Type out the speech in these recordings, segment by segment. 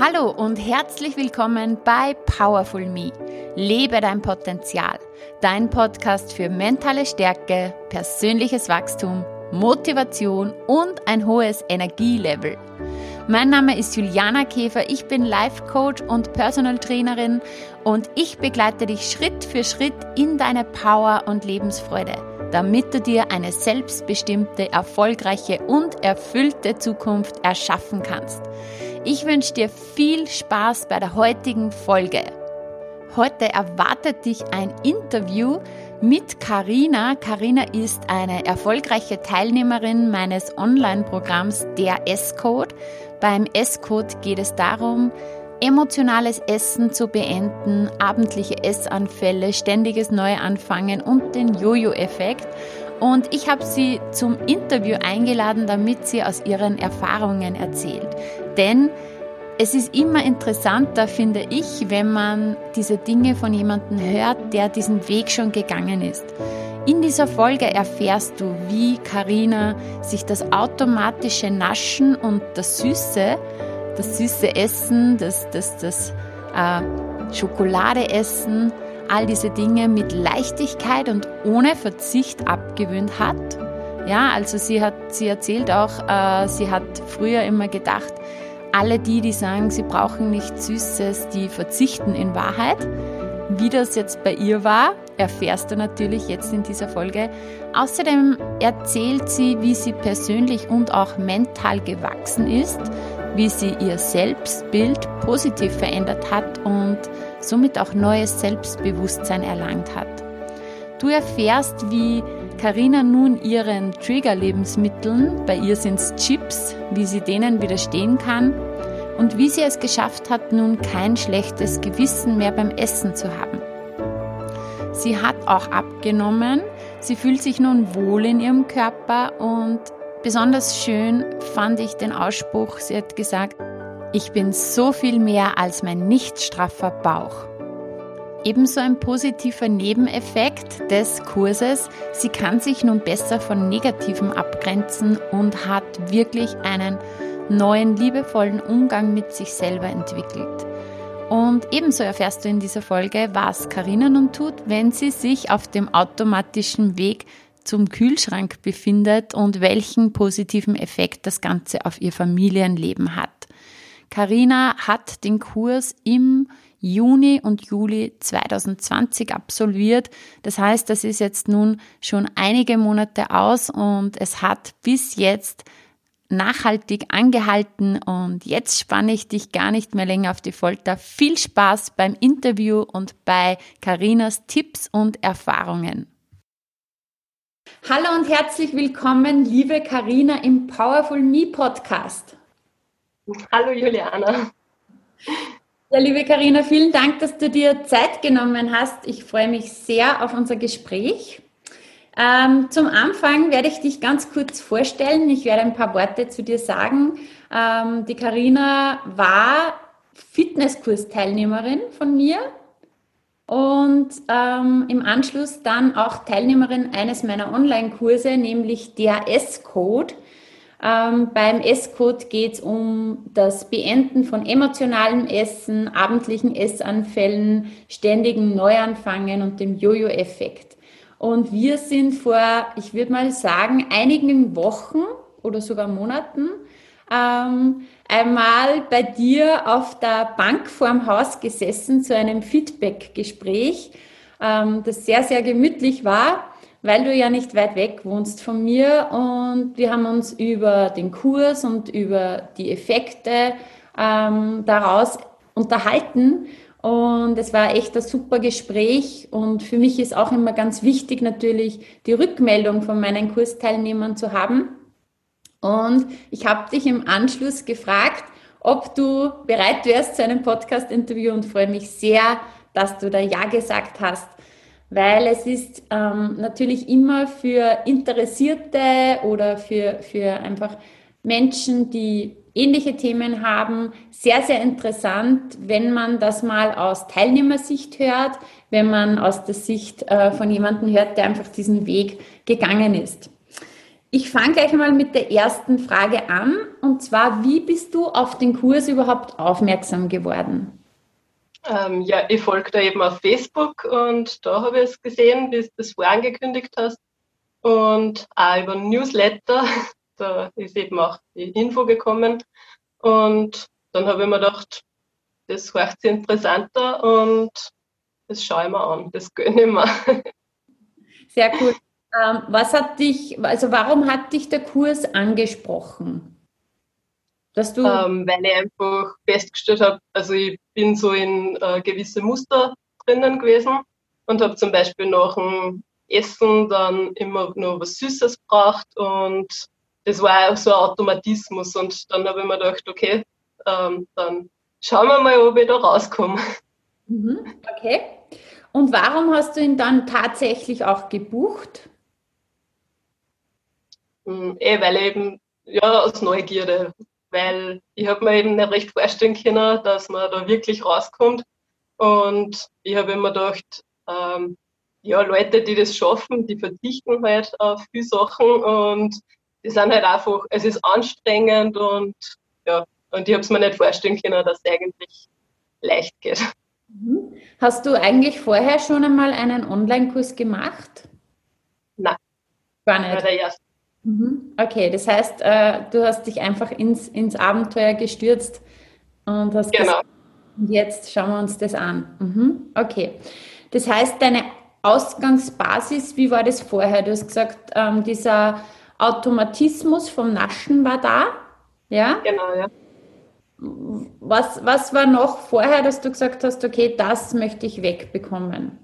Hallo und herzlich willkommen bei Powerful Me. Lebe dein Potenzial. Dein Podcast für mentale Stärke, persönliches Wachstum, Motivation und ein hohes Energielevel. Mein Name ist Juliana Käfer, ich bin Life Coach und Personal Trainerin und ich begleite dich Schritt für Schritt in deine Power und Lebensfreude, damit du dir eine selbstbestimmte, erfolgreiche und erfüllte Zukunft erschaffen kannst. Ich wünsche dir viel Spaß bei der heutigen Folge. Heute erwartet dich ein Interview mit Karina. Karina ist eine erfolgreiche Teilnehmerin meines Online-Programms Der S-Code. Beim S-Code geht es darum, emotionales Essen zu beenden, abendliche Essanfälle, ständiges Neuanfangen und den Jojo-Effekt. Und ich habe sie zum Interview eingeladen, damit sie aus ihren Erfahrungen erzählt. Denn es ist immer interessanter, finde ich, wenn man diese Dinge von jemandem hört, der diesen Weg schon gegangen ist. In dieser Folge erfährst du, wie Karina sich das automatische Naschen und das Süße, das süße Essen, das, das, das äh, Schokoladeessen, all diese Dinge mit Leichtigkeit und ohne Verzicht abgewöhnt hat. Ja, also sie hat, sie erzählt auch, äh, sie hat früher immer gedacht, alle die, die sagen, sie brauchen nichts Süßes, die verzichten in Wahrheit. Wie das jetzt bei ihr war, erfährst du natürlich jetzt in dieser Folge. Außerdem erzählt sie, wie sie persönlich und auch mental gewachsen ist, wie sie ihr Selbstbild positiv verändert hat und somit auch neues Selbstbewusstsein erlangt hat. Du erfährst, wie Karina nun ihren Trigger-Lebensmitteln, bei ihr sind es Chips, wie sie denen widerstehen kann und wie sie es geschafft hat, nun kein schlechtes Gewissen mehr beim Essen zu haben. Sie hat auch abgenommen, sie fühlt sich nun wohl in ihrem Körper und besonders schön fand ich den Ausspruch, sie hat gesagt, ich bin so viel mehr als mein nicht straffer Bauch. Ebenso ein positiver Nebeneffekt des Kurses, sie kann sich nun besser von Negativem abgrenzen und hat wirklich einen neuen liebevollen Umgang mit sich selber entwickelt. Und ebenso erfährst du in dieser Folge, was Karina nun tut, wenn sie sich auf dem automatischen Weg zum Kühlschrank befindet und welchen positiven Effekt das Ganze auf ihr Familienleben hat. Karina hat den Kurs im Juni und Juli 2020 absolviert. Das heißt, das ist jetzt nun schon einige Monate aus und es hat bis jetzt nachhaltig angehalten und jetzt spanne ich dich gar nicht mehr länger auf die Folter. Viel Spaß beim Interview und bei Karinas Tipps und Erfahrungen. Hallo und herzlich willkommen, liebe Karina im Powerful Me Podcast. Hallo Juliana. Ja, liebe Karina, vielen Dank, dass du dir Zeit genommen hast. Ich freue mich sehr auf unser Gespräch. Ähm, zum Anfang werde ich dich ganz kurz vorstellen. Ich werde ein paar Worte zu dir sagen. Ähm, die Karina war Fitnesskursteilnehmerin von mir und ähm, im Anschluss dann auch Teilnehmerin eines meiner Online-Kurse, nämlich der S-Code. Ähm, beim S-Code geht es um das Beenden von emotionalem Essen, abendlichen Essanfällen, ständigen Neuanfangen und dem Jojo-Effekt. Und wir sind vor, ich würde mal sagen, einigen Wochen oder sogar Monaten ähm, einmal bei dir auf der Bank vorm Haus gesessen zu einem Feedback-Gespräch, ähm, das sehr, sehr gemütlich war weil du ja nicht weit weg wohnst von mir. Und wir haben uns über den Kurs und über die Effekte ähm, daraus unterhalten. Und es war echt ein super Gespräch. Und für mich ist auch immer ganz wichtig natürlich die Rückmeldung von meinen Kursteilnehmern zu haben. Und ich habe dich im Anschluss gefragt, ob du bereit wärst zu einem Podcast-Interview. Und freue mich sehr, dass du da Ja gesagt hast weil es ist ähm, natürlich immer für Interessierte oder für, für einfach Menschen, die ähnliche Themen haben, sehr, sehr interessant, wenn man das mal aus Teilnehmersicht hört, wenn man aus der Sicht äh, von jemandem hört, der einfach diesen Weg gegangen ist. Ich fange gleich mal mit der ersten Frage an. Und zwar, wie bist du auf den Kurs überhaupt aufmerksam geworden? Ähm, ja, ich folge da eben auf Facebook und da habe ich es gesehen, wie du das vorangekündigt hast. Und auch über Newsletter, da ist eben auch die Info gekommen. Und dann habe ich mir gedacht, das hört sich interessanter und das schaue ich mir an, das gönne ich mir. Sehr cool. Ähm, was hat dich, also warum hat dich der Kurs angesprochen? Dass du ähm, weil ich einfach festgestellt habe, also ich bin so in äh, gewisse Muster drinnen gewesen und habe zum Beispiel nach dem Essen dann immer noch was Süßes gebracht und das war auch so ein Automatismus und dann habe ich mir gedacht, okay, ähm, dann schauen wir mal, ob ich da rauskomme. Mhm, okay. Und warum hast du ihn dann tatsächlich auch gebucht? Hm, eh, weil eben, ja, aus Neugierde. Weil ich habe mir eben nicht recht vorstellen können, dass man da wirklich rauskommt. Und ich habe immer gedacht, ähm, ja, Leute, die das schaffen, die verzichten halt auf viele Sachen und die sind halt einfach, es ist anstrengend und ja, und ich habe es mir nicht vorstellen können, dass es eigentlich leicht geht. Mhm. Hast du eigentlich vorher schon einmal einen Online-Kurs gemacht? Nein. Gar nicht. War der erste. Mhm. Okay, das heißt, äh, du hast dich einfach ins, ins Abenteuer gestürzt und hast genau. gesagt, jetzt schauen wir uns das an. Mhm. Okay. Das heißt, deine Ausgangsbasis, wie war das vorher? Du hast gesagt, ähm, dieser Automatismus vom Naschen war da. Ja? Genau, ja. Was, was war noch vorher, dass du gesagt hast, okay, das möchte ich wegbekommen?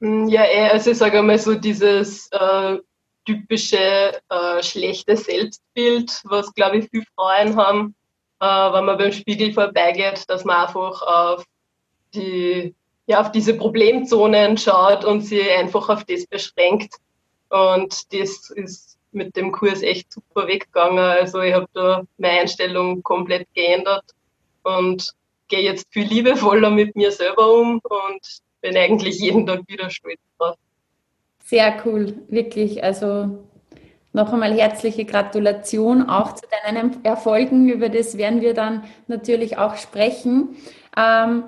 Hm, ja, eh, also ich sage einmal so dieses äh, typische äh, schlechte Selbstbild, was glaube ich viele Frauen haben, äh, wenn man beim Spiegel vorbeigeht, dass man einfach auf die ja, auf diese Problemzonen schaut und sie einfach auf das beschränkt. Und das ist mit dem Kurs echt super weggegangen. Also ich habe da meine Einstellung komplett geändert und gehe jetzt viel liebevoller mit mir selber um und bin eigentlich jeden Tag wieder stolz drauf. Sehr cool, wirklich. Also noch einmal herzliche Gratulation auch zu deinen Erfolgen. Über das werden wir dann natürlich auch sprechen. Ähm,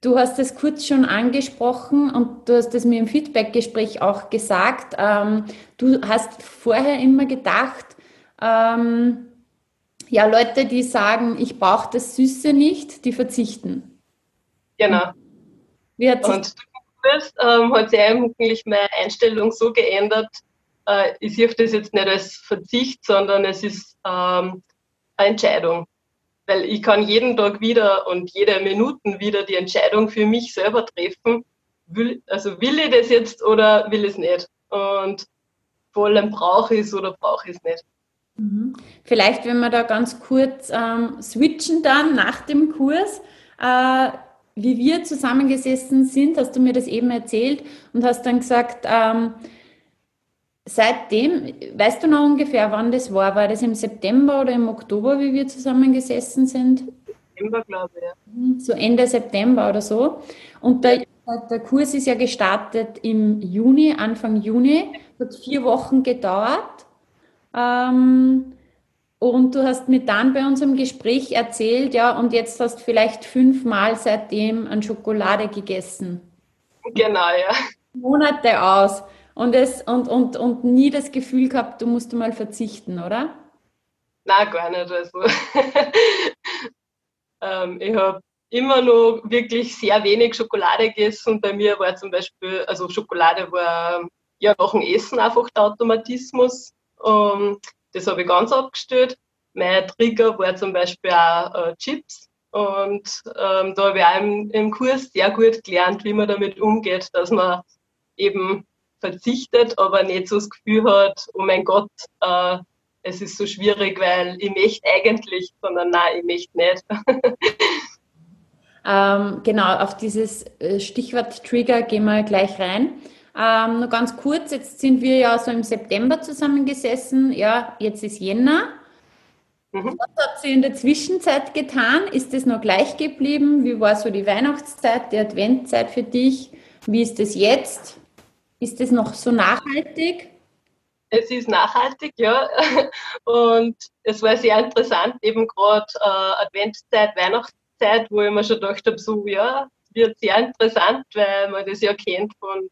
du hast es kurz schon angesprochen und du hast es mir im Feedbackgespräch auch gesagt. Ähm, du hast vorher immer gedacht, ähm, ja, Leute, die sagen, ich brauche das Süße nicht, die verzichten. Genau. Wie hat sich und bist, ähm, hat sich eigentlich meine Einstellung so geändert. Äh, ich sehe das jetzt nicht als Verzicht, sondern es ist ähm, eine Entscheidung. Weil ich kann jeden Tag wieder und jede Minute wieder die Entscheidung für mich selber treffen. Will, also will ich das jetzt oder will ich es nicht? Und vor allem brauche ich es oder brauche ich es nicht. Mhm. Vielleicht, wenn wir da ganz kurz ähm, switchen dann nach dem Kurs. Äh, wie wir zusammengesessen sind, hast du mir das eben erzählt und hast dann gesagt, ähm, seitdem, weißt du noch ungefähr, wann das war? War das im September oder im Oktober, wie wir zusammengesessen sind? September, glaube ich. Ja. Mhm, so Ende September oder so. Und der, der Kurs ist ja gestartet im Juni, Anfang Juni, hat vier Wochen gedauert. Ähm, und du hast mir dann bei unserem Gespräch erzählt, ja, und jetzt hast du vielleicht fünfmal seitdem an Schokolade gegessen. Genau, ja. Monate aus. Und, es, und, und, und nie das Gefühl gehabt, du musst mal verzichten, oder? Nein, gar nicht. Also. ähm, ich habe immer noch wirklich sehr wenig Schokolade gegessen. Bei mir war zum Beispiel, also Schokolade war ja nach dem Essen einfach der Automatismus. Um, das habe ich ganz abgestellt. Mein Trigger war zum Beispiel auch äh, Chips. Und ähm, da habe ich auch im, im Kurs sehr gut gelernt, wie man damit umgeht, dass man eben verzichtet, aber nicht so das Gefühl hat, oh mein Gott, äh, es ist so schwierig, weil ich möchte eigentlich, sondern nein, ich möchte nicht. ähm, genau, auf dieses äh, Stichwort Trigger gehen wir gleich rein. Ähm, nur ganz kurz, jetzt sind wir ja so im September zusammengesessen. Ja, jetzt ist Jänner. Mhm. Was hat sie in der Zwischenzeit getan? Ist es noch gleich geblieben? Wie war so die Weihnachtszeit, die Adventzeit für dich? Wie ist es jetzt? Ist es noch so nachhaltig? es ist nachhaltig, ja. Und es war sehr interessant, eben gerade äh, Adventszeit, Weihnachtszeit, wo ich mir schon gedacht habe, so, ja, wird sehr interessant, weil man das ja kennt von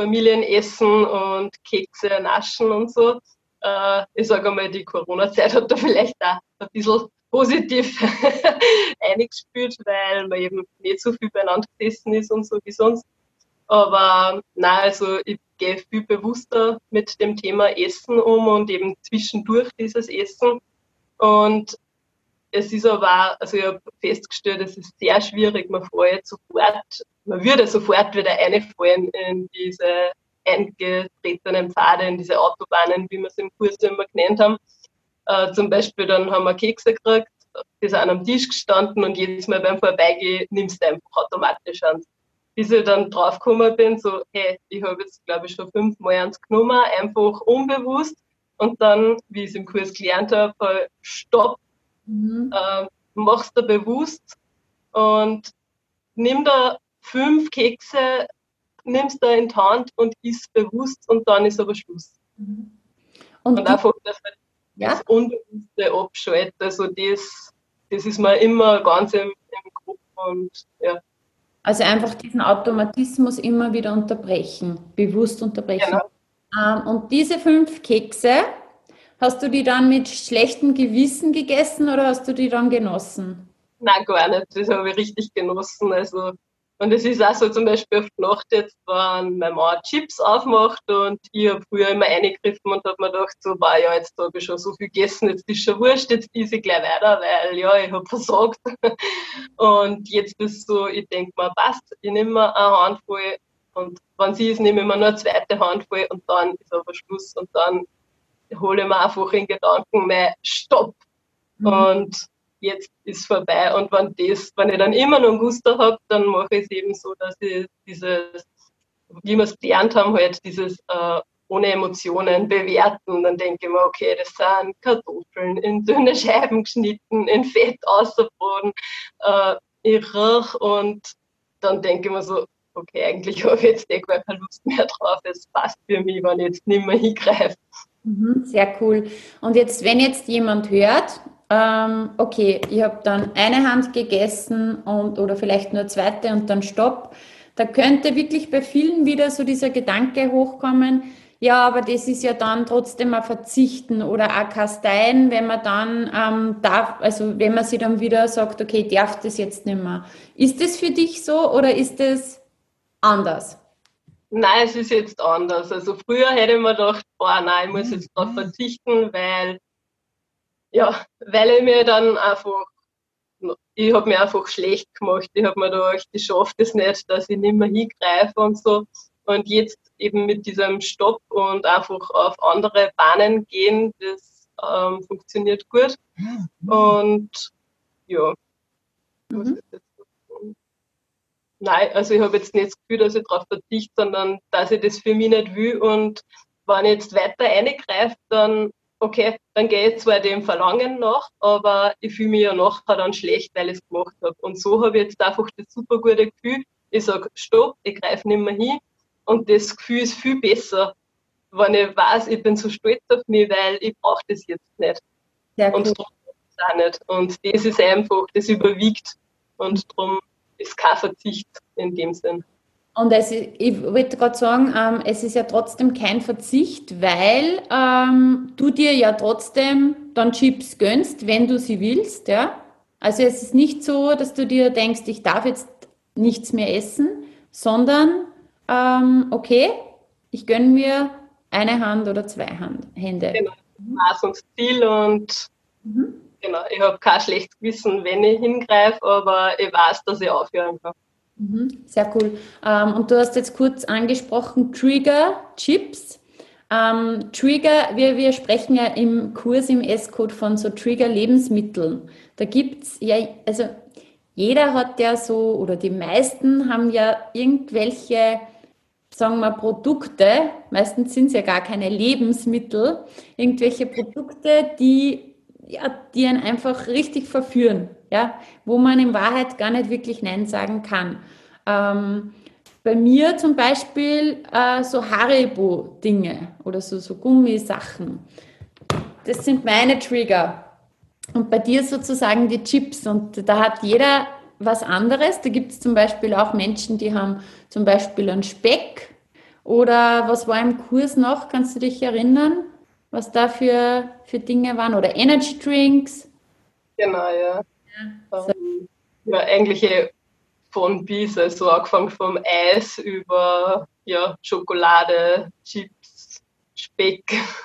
Familienessen und Kekse naschen und so. Äh, ich sage einmal, die Corona-Zeit hat da vielleicht auch ein bisschen positiv eingespielt, weil man eben nicht so viel beieinander gesessen ist und so wie sonst. Aber nein, also ich gehe viel bewusster mit dem Thema Essen um und eben zwischendurch dieses Essen. Und es ist aber auch, also ich habe festgestellt, es ist sehr schwierig, man fällt sofort, man würde sofort wieder einfallen in diese eingetretenen Pfade, in diese Autobahnen, wie wir es im Kurs immer genannt haben. Äh, zum Beispiel dann haben wir Kekse gekriegt, die sind am Tisch gestanden und jedes Mal beim Vorbeigehen nimmst du einfach automatisch an. Bis ich dann draufgekommen bin, so, hey, ich habe jetzt, glaube ich, schon fünfmal eins genommen, einfach unbewusst. Und dann, wie ich es im Kurs gelernt habe, stopp, Mhm. Äh, machst du bewusst und nimm da fünf Kekse, nimmst da in die Hand und isst bewusst und dann ist aber Schluss. Mhm. Und, und einfach das, ja? das Unbewusste abschalten, also das, das ist mir immer ganz im, im Kopf und ja. Also einfach diesen Automatismus immer wieder unterbrechen, bewusst unterbrechen. Genau. Ähm, und diese fünf Kekse, Hast du die dann mit schlechtem Gewissen gegessen oder hast du die dann genossen? Nein, gar nicht. Das habe ich richtig genossen. Also, und es ist auch so zum Beispiel auf Nacht jetzt, wenn meine Mama Chips aufmacht und ich habe früher immer eingegriffen und habe mir gedacht, so, war ja, jetzt habe ich schon so viel gegessen, jetzt ist schon wurscht, jetzt esse ich gleich weiter, weil ja, ich habe versagt. und jetzt ist so, ich denke mir, passt, ich nehme mir eine Handvoll und wenn sie ist, nehme ich mir nur eine zweite Handvoll und dann ist aber Schluss und dann hole mir einfach in Gedanken mein Stopp. Mhm. Und jetzt ist vorbei. Und wenn das, wenn ich dann immer noch einen Guster habe, dann mache ich es eben so, dass ich dieses, wie wir es gelernt haben, halt dieses äh, ohne Emotionen bewerten. Dann denke ich mir, okay, das sind Kartoffeln in dünne Scheiben geschnitten, in Fett ausgebraten, äh, ich riech und dann denke ich mir so, okay, eigentlich habe ich jetzt eh keine Lust mehr drauf. Es passt für mich, wenn ich jetzt nicht mehr hingreife. Mhm, sehr cool. Und jetzt, wenn jetzt jemand hört, ähm, okay, ich habe dann eine Hand gegessen und oder vielleicht nur zweite und dann Stopp, da könnte wirklich bei vielen wieder so dieser Gedanke hochkommen, ja, aber das ist ja dann trotzdem ein Verzichten oder ein Kasteien, wenn man dann ähm, darf, also wenn man sich dann wieder sagt, okay, ich darf das jetzt nicht mehr. Ist das für dich so oder ist das anders? Nein, es ist jetzt anders. Also früher hätte ich mir gedacht, boah, nein, ich muss jetzt darauf verzichten, weil, ja, weil ich mir dann einfach, ich habe mir einfach schlecht gemacht. Ich habe mir gedacht, ich schaffe das nicht, dass ich nicht mehr hingreife und so. Und jetzt eben mit diesem Stopp und einfach auf andere Bahnen gehen, das ähm, funktioniert gut. Und ja, mhm. nein, also ich habe jetzt nicht das Gefühl, dass ich darauf verzichte, sondern dass ich das für mich nicht will. Und wenn ich jetzt weiter eingreife, dann, okay, dann gehe ich zwar dem Verlangen nach, aber ich fühle mich ja nachher dann schlecht, weil ich es gemacht habe. Und so habe ich jetzt einfach das super gute Gefühl. Ich sage, stopp, ich greife nicht mehr hin. Und das Gefühl ist viel besser, wenn ich weiß, ich bin so stolz auf mich, weil ich brauche das jetzt nicht. Sehr und darum auch nicht. Und das ist einfach, das überwiegt. Und darum ist kein Verzicht in dem Sinn. Und es, ich wollte gerade sagen, ähm, es ist ja trotzdem kein Verzicht, weil ähm, du dir ja trotzdem dann Chips gönnst, wenn du sie willst. Ja? Also es ist nicht so, dass du dir denkst, ich darf jetzt nichts mehr essen, sondern ähm, okay, ich gönne mir eine Hand oder zwei Hand, Hände. Genau, Maß und Stil und mhm. Genau, ich habe kein schlechtes Gewissen, wenn ich hingreife, aber ich weiß, dass ich aufhören kann. Mhm, sehr cool. Ähm, und du hast jetzt kurz angesprochen Trigger Chips. Ähm, Trigger, wir, wir sprechen ja im Kurs im S-Code von so Trigger-Lebensmitteln. Da gibt es ja, also jeder hat ja so, oder die meisten haben ja irgendwelche, sagen wir, Produkte, meistens sind es ja gar keine Lebensmittel, irgendwelche Produkte, die ja, die einen einfach richtig verführen, ja, wo man in Wahrheit gar nicht wirklich Nein sagen kann. Ähm, bei mir zum Beispiel äh, so Haribo-Dinge oder so, so Gummisachen. Das sind meine Trigger. Und bei dir sozusagen die Chips. Und da hat jeder was anderes. Da gibt es zum Beispiel auch Menschen, die haben zum Beispiel einen Speck. Oder was war im Kurs noch? Kannst du dich erinnern, was da für, für Dinge waren? Oder Energy Drinks? Genau, ja. Ja, ähm, ja eigentlich von bis, also angefangen vom Eis über ja, Schokolade, Chips, Speck.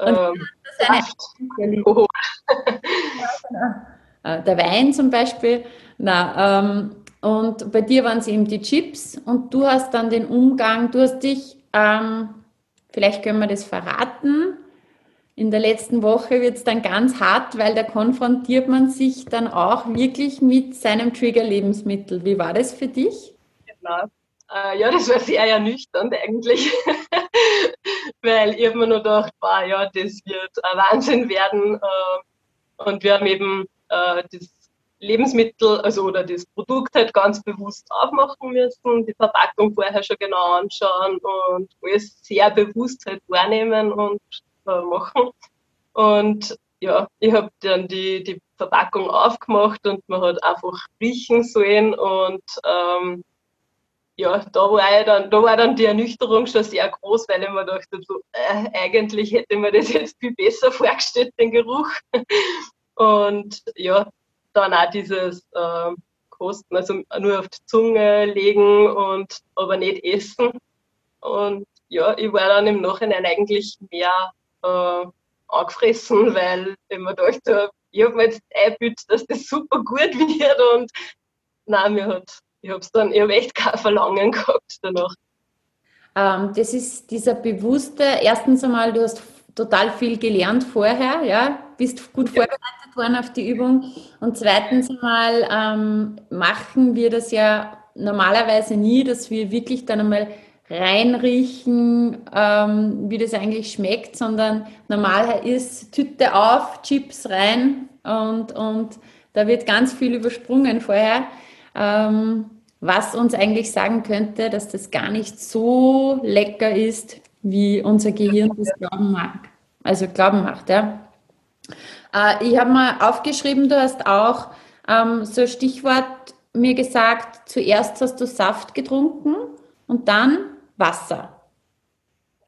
ähm, Saft, Alkohol. Äh, der Wein zum Beispiel. Na, ähm, und bei dir waren es eben die Chips. Und du hast dann den Umgang, du hast dich, ähm, vielleicht können wir das verraten, in der letzten Woche wird es dann ganz hart, weil da konfrontiert man sich dann auch wirklich mit seinem Trigger-Lebensmittel. Wie war das für dich? Genau. Äh, ja, das war sehr ernüchternd eigentlich, weil ich mir nur gedacht, boah, ja, das wird ein Wahnsinn werden. Äh, und wir haben eben äh, das Lebensmittel, also oder das Produkt halt ganz bewusst aufmachen müssen, die Verpackung vorher schon genau anschauen und alles sehr bewusst halt wahrnehmen und äh, machen. Und ja, ich habe dann die, die Verpackung aufgemacht und man hat einfach riechen sollen und ähm, ja, da war, dann, da war dann die Ernüchterung schon sehr groß, weil ich mir dachte, so, äh, eigentlich hätte mir das jetzt viel besser vorgestellt, den Geruch. Und ja, dann auch dieses äh, Kosten, also nur auf die Zunge legen und aber nicht essen. Und ja, ich war dann im Nachhinein eigentlich mehr äh, angefressen, weil ich mir dachte, ich habe mir jetzt eingebildet, dass das super gut wird und nein, mir hat, ich habe es dann, ich habe echt kein Verlangen gehabt danach. Ähm, das ist dieser bewusste, erstens einmal, du hast total viel gelernt vorher, ja, bist gut vorbereitet worden auf die Übung und zweitens einmal ähm, machen wir das ja normalerweise nie, dass wir wirklich dann einmal reinriechen, ähm, wie das eigentlich schmeckt, sondern normal ist Tüte auf, Chips rein und, und da wird ganz viel übersprungen vorher, ähm, was uns eigentlich sagen könnte, dass das gar nicht so lecker ist, wie unser Gehirn das glauben mag. Also glauben macht, ja. Äh, ich habe mal aufgeschrieben, du hast auch ähm, so Stichwort mir gesagt, zuerst hast du Saft getrunken und dann Wasser.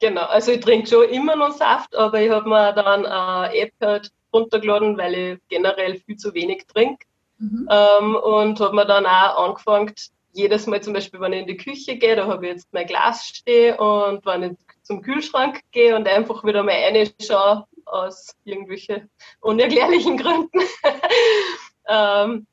Genau, also ich trinke schon immer noch Saft, aber ich habe mir dann eine App halt runtergeladen, weil ich generell viel zu wenig trinke. Mhm. Ähm, und habe mir dann auch angefangen, jedes Mal zum Beispiel, wenn ich in die Küche gehe, da habe ich jetzt mein Glas stehen und wenn ich zum Kühlschrank gehe und einfach wieder mal reinschaue aus irgendwelchen unerklärlichen Gründen, ähm,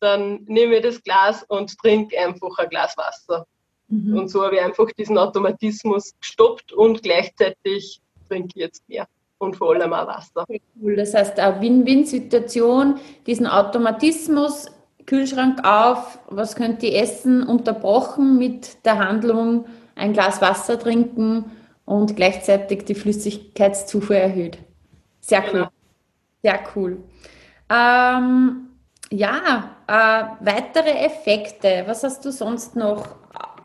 dann nehme ich das Glas und trinke einfach ein Glas Wasser. Mhm. Und so habe ich einfach diesen Automatismus gestoppt und gleichzeitig trinke ich jetzt mehr und vor allem auch Wasser. Cool, das heißt eine Win-Win-Situation, diesen Automatismus, Kühlschrank auf, was könnt ihr essen, unterbrochen mit der Handlung, ein Glas Wasser trinken und gleichzeitig die Flüssigkeitszufuhr erhöht. Sehr cool. Genau. Sehr cool. Ähm, ja, äh, weitere Effekte. Was hast du sonst noch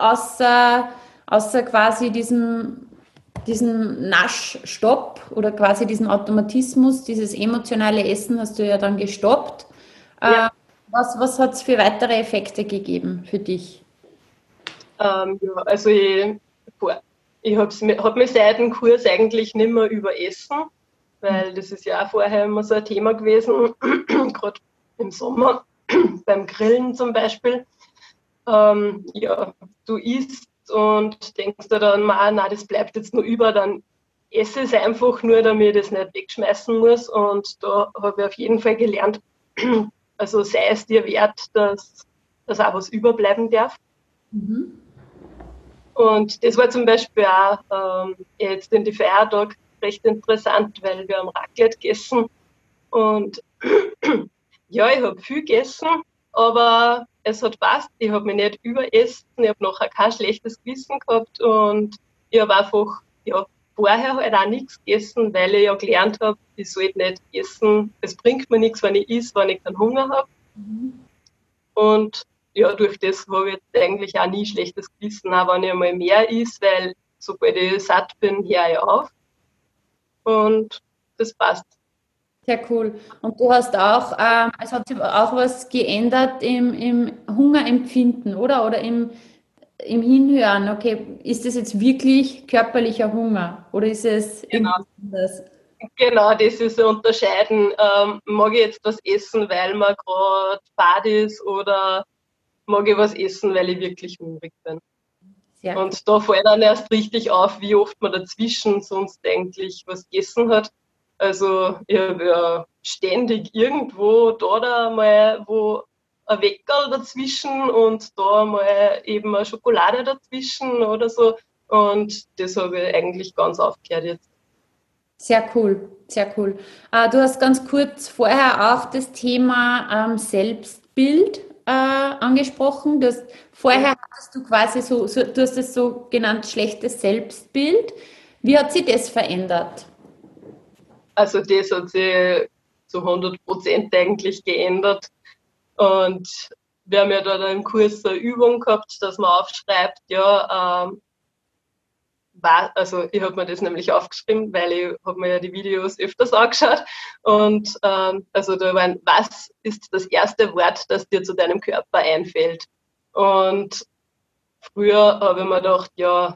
außer, außer quasi diesem, diesem Naschstopp oder quasi diesen Automatismus, dieses emotionale Essen hast du ja dann gestoppt. Ja. Äh, was was hat es für weitere Effekte gegeben für dich? Ähm, ja, also ich, ich habe hab mich seit dem Kurs eigentlich nicht mehr über Essen, weil das ist ja auch vorher immer so ein Thema gewesen, gerade im Sommer beim Grillen zum Beispiel ähm, ja, du isst und denkst dir dann, nein, das bleibt jetzt nur über, dann esse es einfach nur, damit ich das nicht wegschmeißen muss. Und da habe ich auf jeden Fall gelernt, also sei es dir wert, dass, dass auch was überbleiben darf. Mhm. Und das war zum Beispiel auch ähm, jetzt in die Feiertag recht interessant, weil wir haben Raclette gegessen und ja, ich habe viel gegessen, aber es hat passt, ich habe mich nicht überessen, ich habe nachher kein schlechtes Gewissen gehabt und ich habe einfach ja, vorher halt auch nichts gegessen, weil ich ja gelernt habe, ich sollte nicht essen. Es bringt mir nichts, wenn ich esse, wenn ich keinen Hunger habe. Und ja, durch das habe ich jetzt eigentlich auch nie schlechtes Gewissen, auch wenn ich einmal mehr ist, weil sobald ich satt bin, höre ich auf. Und das passt. Sehr cool. Und du hast auch, ähm, es hat sich auch was geändert im, im Hungerempfinden, oder? Oder im, im Hinhören. Okay, ist das jetzt wirklich körperlicher Hunger oder ist es genau. anders? Genau, das ist so unterscheiden. Ähm, mag ich jetzt was essen, weil man gerade fad ist oder mag ich was essen, weil ich wirklich hungrig bin? Sehr und gut. da fällt dann erst richtig auf, wie oft man dazwischen sonst eigentlich was gegessen hat. Also ich habe ja ständig irgendwo da, da mal wo ein Weckerl dazwischen und da mal eben eine Schokolade dazwischen oder so. Und das habe ich eigentlich ganz aufgehört jetzt. Sehr cool, sehr cool. Äh, du hast ganz kurz vorher auch das Thema ähm, Selbstbild äh, angesprochen. Du hast, vorher hattest du quasi so, so, du hast es so genannt, schlechtes Selbstbild. Wie hat sich das verändert? Also das hat sich zu 100 Prozent eigentlich geändert. Und wir haben ja da im Kurs eine Übung gehabt, dass man aufschreibt, ja, ähm, also ich habe mir das nämlich aufgeschrieben, weil ich habe mir ja die Videos öfters angeschaut. Und ähm, also da waren, was ist das erste Wort, das dir zu deinem Körper einfällt? Und früher habe ich mir gedacht, ja,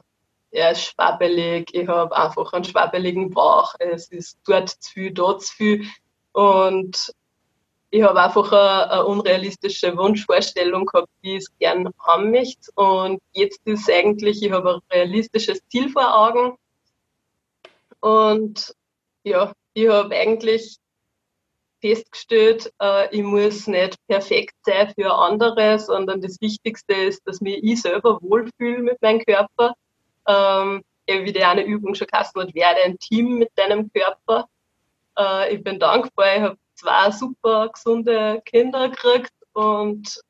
er ist schwabbelig, ich habe einfach einen schwabbeligen Bauch, es ist dort zu viel, dort zu viel. Und ich habe einfach eine, eine, unrealistische Wunschvorstellung gehabt, wie ich es gern haben möchte. Und jetzt ist eigentlich, ich habe ein realistisches Ziel vor Augen. Und ja, ich habe eigentlich festgestellt, äh, ich muss nicht perfekt sein für andere, sondern das Wichtigste ist, dass mir ich selber wohlfühle mit meinem Körper ähm, wie die eine Übung schon geheißen hat, werde ein Team mit deinem Körper. Äh, ich bin dankbar, ich habe zwei super gesunde Kinder gekriegt und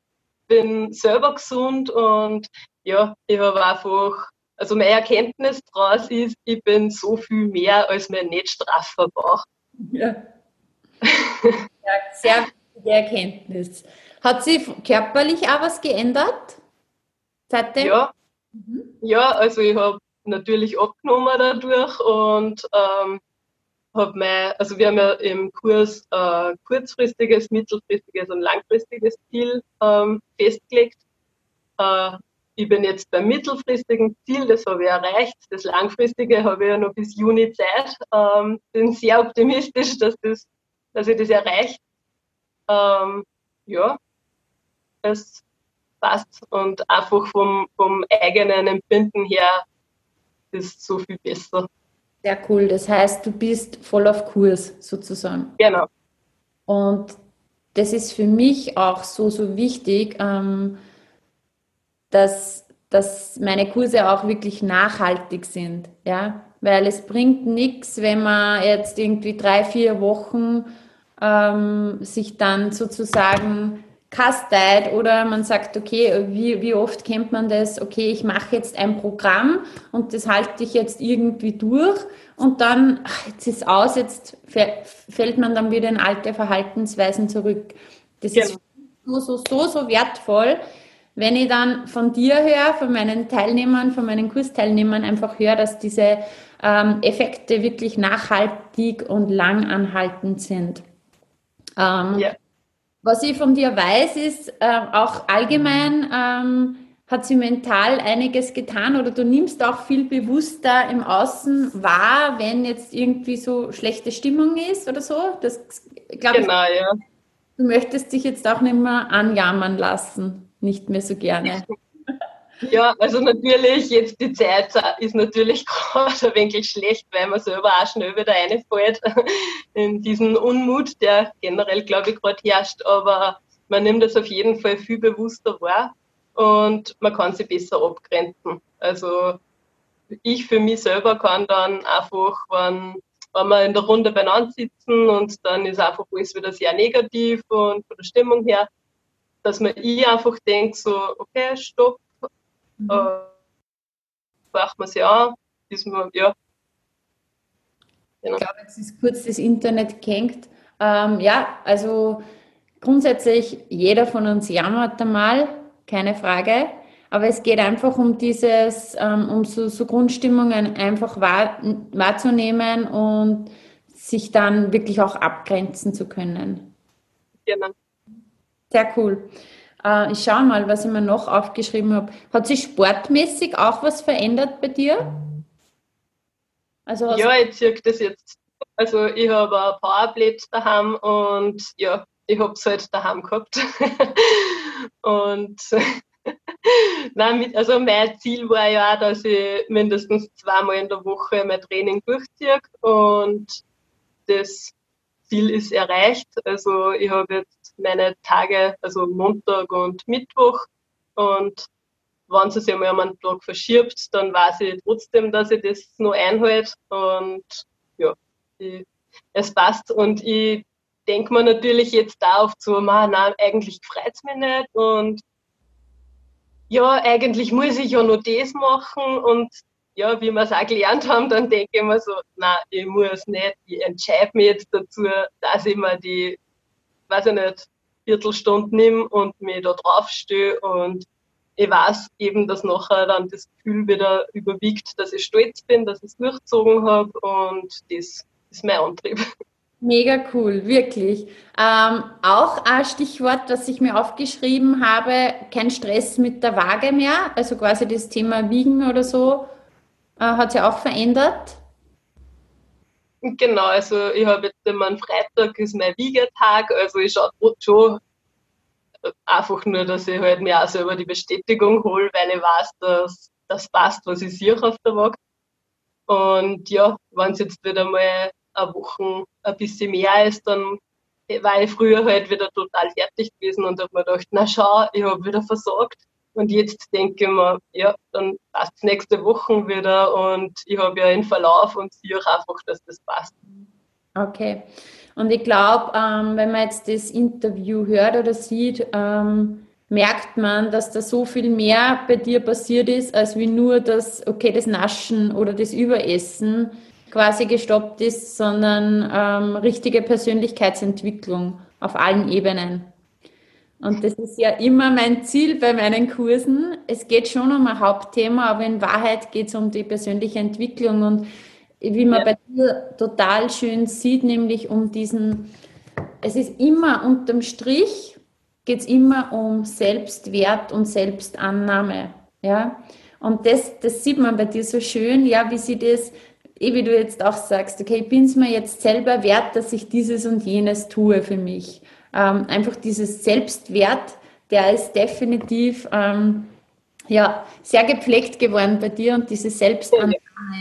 bin selber gesund und ja, ich habe einfach, also meine Erkenntnis daraus ist, ich bin so viel mehr als mein nicht straffer Bauch. Ja. ja, sehr wichtige Erkenntnis. Hat sich körperlich auch was geändert seitdem? Ja. Ja, also ich habe natürlich abgenommen dadurch und ähm, habe mein, also wir haben ja im Kurs äh, kurzfristiges, mittelfristiges und langfristiges Ziel ähm, festgelegt. Äh, ich bin jetzt beim mittelfristigen Ziel, das habe ich erreicht. Das langfristige habe ich ja noch bis Juni Zeit. Ähm, bin sehr optimistisch, dass, das, dass ich das erreiche. Ähm, ja, es passt und einfach vom, vom eigenen Empfinden her ist so viel besser. Sehr cool. Das heißt, du bist voll auf Kurs sozusagen. Genau. Und das ist für mich auch so, so wichtig, ähm, dass, dass meine Kurse auch wirklich nachhaltig sind. Ja? Weil es bringt nichts, wenn man jetzt irgendwie drei, vier Wochen ähm, sich dann sozusagen kasteit oder man sagt, okay, wie, wie oft kennt man das? Okay, ich mache jetzt ein Programm und das halte ich jetzt irgendwie durch und dann, ach, jetzt ist aus, jetzt fällt man dann wieder in alte Verhaltensweisen zurück. Das ja. ist so, so, so, so wertvoll, wenn ich dann von dir höre, von meinen Teilnehmern, von meinen Kursteilnehmern einfach höre, dass diese ähm, Effekte wirklich nachhaltig und langanhaltend sind. Ähm, ja. Was ich von dir weiß, ist äh, auch allgemein ähm, hat sie mental einiges getan oder du nimmst auch viel bewusster im Außen wahr, wenn jetzt irgendwie so schlechte Stimmung ist oder so. Das glaube genau, ich. Ja. Du möchtest dich jetzt auch nicht mehr anjammern lassen, nicht mehr so gerne. Ja, also natürlich, jetzt die Zeit ist natürlich gerade ein wenig schlecht, weil man selber auch schnell wieder reinfällt in diesen Unmut, der generell, glaube ich, gerade herrscht. Aber man nimmt das auf jeden Fall viel bewusster wahr und man kann sich besser abgrenzen. Also ich für mich selber kann dann einfach, wenn, wenn wir in der Runde beieinander sitzen und dann ist einfach alles wieder sehr negativ und von der Stimmung her, dass man ich einfach denkt so, okay, stopp, Mhm. Äh, macht man sie an, ist man, ja. Genau. Ich glaube, jetzt ist kurz das Internet gehängt. Ähm, ja, also grundsätzlich, jeder von uns jammert einmal. keine Frage. Aber es geht einfach um dieses, ähm, um so, so Grundstimmungen einfach wahr, wahrzunehmen und sich dann wirklich auch abgrenzen zu können. Genau. Sehr cool. Äh, ich schaue mal, was ich mir noch aufgeschrieben habe. Hat sich sportmäßig auch was verändert bei dir? Also ja, ich ziehe das jetzt. Also ich habe ein Powerblade daheim und ja, ich habe es halt daheim gehabt. und Nein, also mein Ziel war ja auch, dass ich mindestens zweimal in der Woche mein Training durchziehe und das Ziel ist erreicht. Also ich habe jetzt meine Tage, also Montag und Mittwoch. Und wenn es sich einmal um einen Tag verschiebt, dann weiß ich trotzdem, dass ich das noch einhalte und ja, ich, es passt. Und ich denke mir natürlich jetzt da auf zu, nein, eigentlich freut es mich nicht. Und ja, eigentlich muss ich ja nur das machen. Und ja, wie wir es auch gelernt haben, dann denke ich mir so, nein, ich muss nicht, ich entscheide mich jetzt dazu, dass ich mir die, weiß ich nicht, Viertelstunde nehme und mich da drauf stehe und ich weiß eben, dass nachher dann das Gefühl wieder überwiegt, dass ich stolz bin, dass ich es durchgezogen habe und das ist mein Antrieb. Mega cool, wirklich. Ähm, auch ein Stichwort, das ich mir aufgeschrieben habe, kein Stress mit der Waage mehr, also quasi das Thema Wiegen oder so, äh, hat sich auch verändert. Genau, also ich habe jetzt immer einen Freitag ist mein Wiegetag, also ich schaue schon einfach nur, dass ich halt mir auch selber die Bestätigung hole, weil ich weiß, dass das passt, was ich sehe auf der Waage. Und ja, wenn es jetzt wieder mal eine Woche ein bisschen mehr ist, dann war ich früher halt wieder total fertig gewesen und habe mir gedacht, na schau, ich habe wieder versorgt. Und jetzt denke ich mir, ja, dann passt es nächste Woche wieder und ich habe ja einen Verlauf und sehe auch einfach, dass das passt. Okay. Und ich glaube, ähm, wenn man jetzt das Interview hört oder sieht, ähm, merkt man, dass da so viel mehr bei dir passiert ist, als wie nur das, okay, das Naschen oder das Überessen quasi gestoppt ist, sondern ähm, richtige Persönlichkeitsentwicklung auf allen Ebenen. Und das ist ja immer mein Ziel bei meinen Kursen. Es geht schon um ein Hauptthema, aber in Wahrheit geht es um die persönliche Entwicklung und wie man ja. bei dir total schön sieht, nämlich um diesen, es ist immer unterm Strich, geht es immer um Selbstwert und Selbstannahme. Ja? Und das, das sieht man bei dir so schön, ja, wie sie das eh wie du jetzt auch sagst, okay, ich bin es mir jetzt selber wert, dass ich dieses und jenes tue für mich. Ähm, einfach dieses Selbstwert, der ist definitiv ähm, ja, sehr gepflegt geworden bei dir und diese Selbstannahme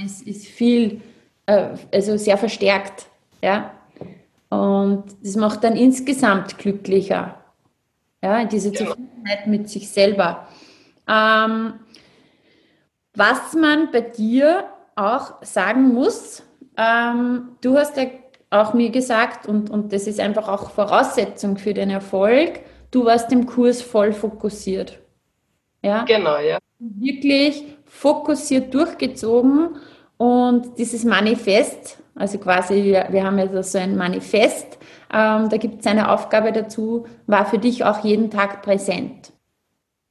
ist, ist viel, äh, also sehr verstärkt. Ja? Und das macht dann insgesamt glücklicher. Ja, diese Zufriedenheit mit sich selber. Ähm, was man bei dir auch sagen muss, ähm, du hast ja auch mir gesagt, und, und das ist einfach auch Voraussetzung für den Erfolg, du warst im Kurs voll fokussiert. Ja? Genau, ja. Wirklich fokussiert durchgezogen und dieses Manifest, also quasi, wir, wir haben ja so ein Manifest, ähm, da gibt es eine Aufgabe dazu, war für dich auch jeden Tag präsent.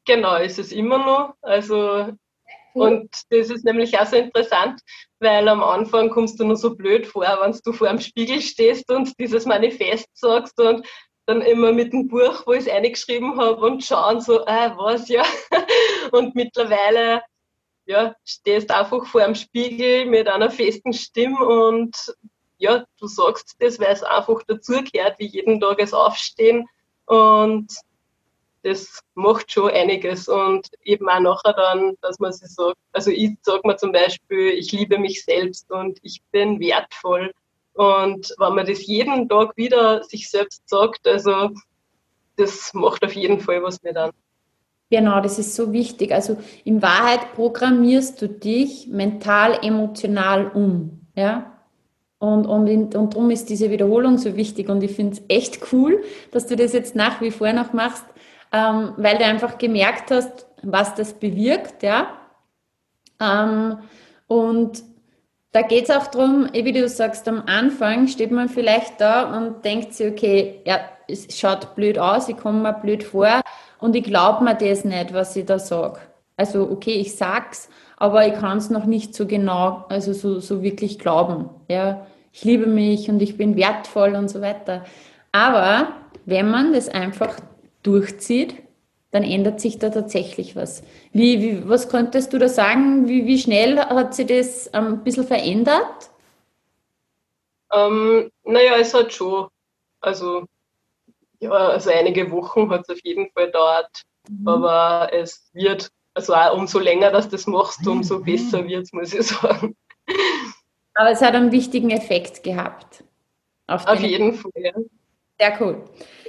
Genau, ist es immer noch. Also und das ist nämlich auch so interessant, weil am Anfang kommst du nur so blöd vor, wenn du vor dem Spiegel stehst und dieses Manifest sagst und dann immer mit dem Buch, wo ich es eingeschrieben habe und schauen so, äh, was ja. Und mittlerweile ja, stehst einfach vor dem Spiegel mit einer festen Stimme und ja, du sagst das, weil es einfach dazugehört, wie jeden Tag es Aufstehen. Und das macht schon einiges und eben auch nachher dann, dass man sich sagt, also ich sage mir zum Beispiel, ich liebe mich selbst und ich bin wertvoll und wenn man das jeden Tag wieder sich selbst sagt, also das macht auf jeden Fall was mit an. Genau, das ist so wichtig. Also in Wahrheit programmierst du dich mental, emotional um. Ja? Und, und, und darum ist diese Wiederholung so wichtig. Und ich finde es echt cool, dass du das jetzt nach wie vor noch machst, ähm, weil du einfach gemerkt hast, was das bewirkt, ja. Ähm, und da geht es auch darum, wie du sagst, am Anfang steht man vielleicht da und denkt sich, okay, ja, es schaut blöd aus, ich komme mir blöd vor. und ich glaube mir das nicht, was ich da sage. Also okay, ich sag's, aber ich kann es noch nicht so genau, also so, so wirklich glauben. Ja, ich liebe mich und ich bin wertvoll und so weiter. Aber wenn man das einfach durchzieht, dann ändert sich da tatsächlich was. Wie, wie, was könntest du da sagen? Wie, wie schnell hat sich das ähm, ein bisschen verändert? Ähm, naja, es hat schon, also, ja, also einige Wochen hat es auf jeden Fall dauert, mhm. aber es wird, also auch umso länger, dass du das machst, umso mhm. besser wird es, muss ich sagen. Aber es hat einen wichtigen Effekt gehabt. Auf, auf jeden Fall, ja. Sehr cool.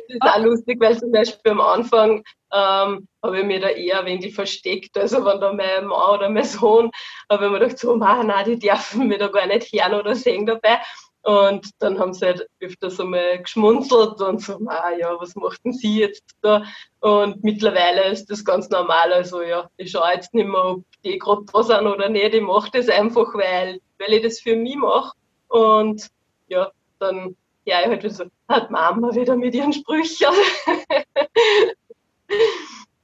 Ist auch lustig, weil zum Beispiel am Anfang ähm, habe ich mich da eher ein wenig versteckt. Also wenn da mein Mann oder mein Sohn, habe ich mir gedacht, so, nein, die dürfen mich da gar nicht hören oder sehen dabei. Und dann haben sie halt öfters einmal geschmunzelt und so, ah ja, was machten sie jetzt da? Und mittlerweile ist das ganz normal. Also ja, ich schaue jetzt nicht mehr, ob die gerade da sind oder nicht. Ich mache das einfach, weil, weil ich das für mich mache. Und ja, dann ja, ich halt so, hat Mama wieder mit ihren Sprüchen.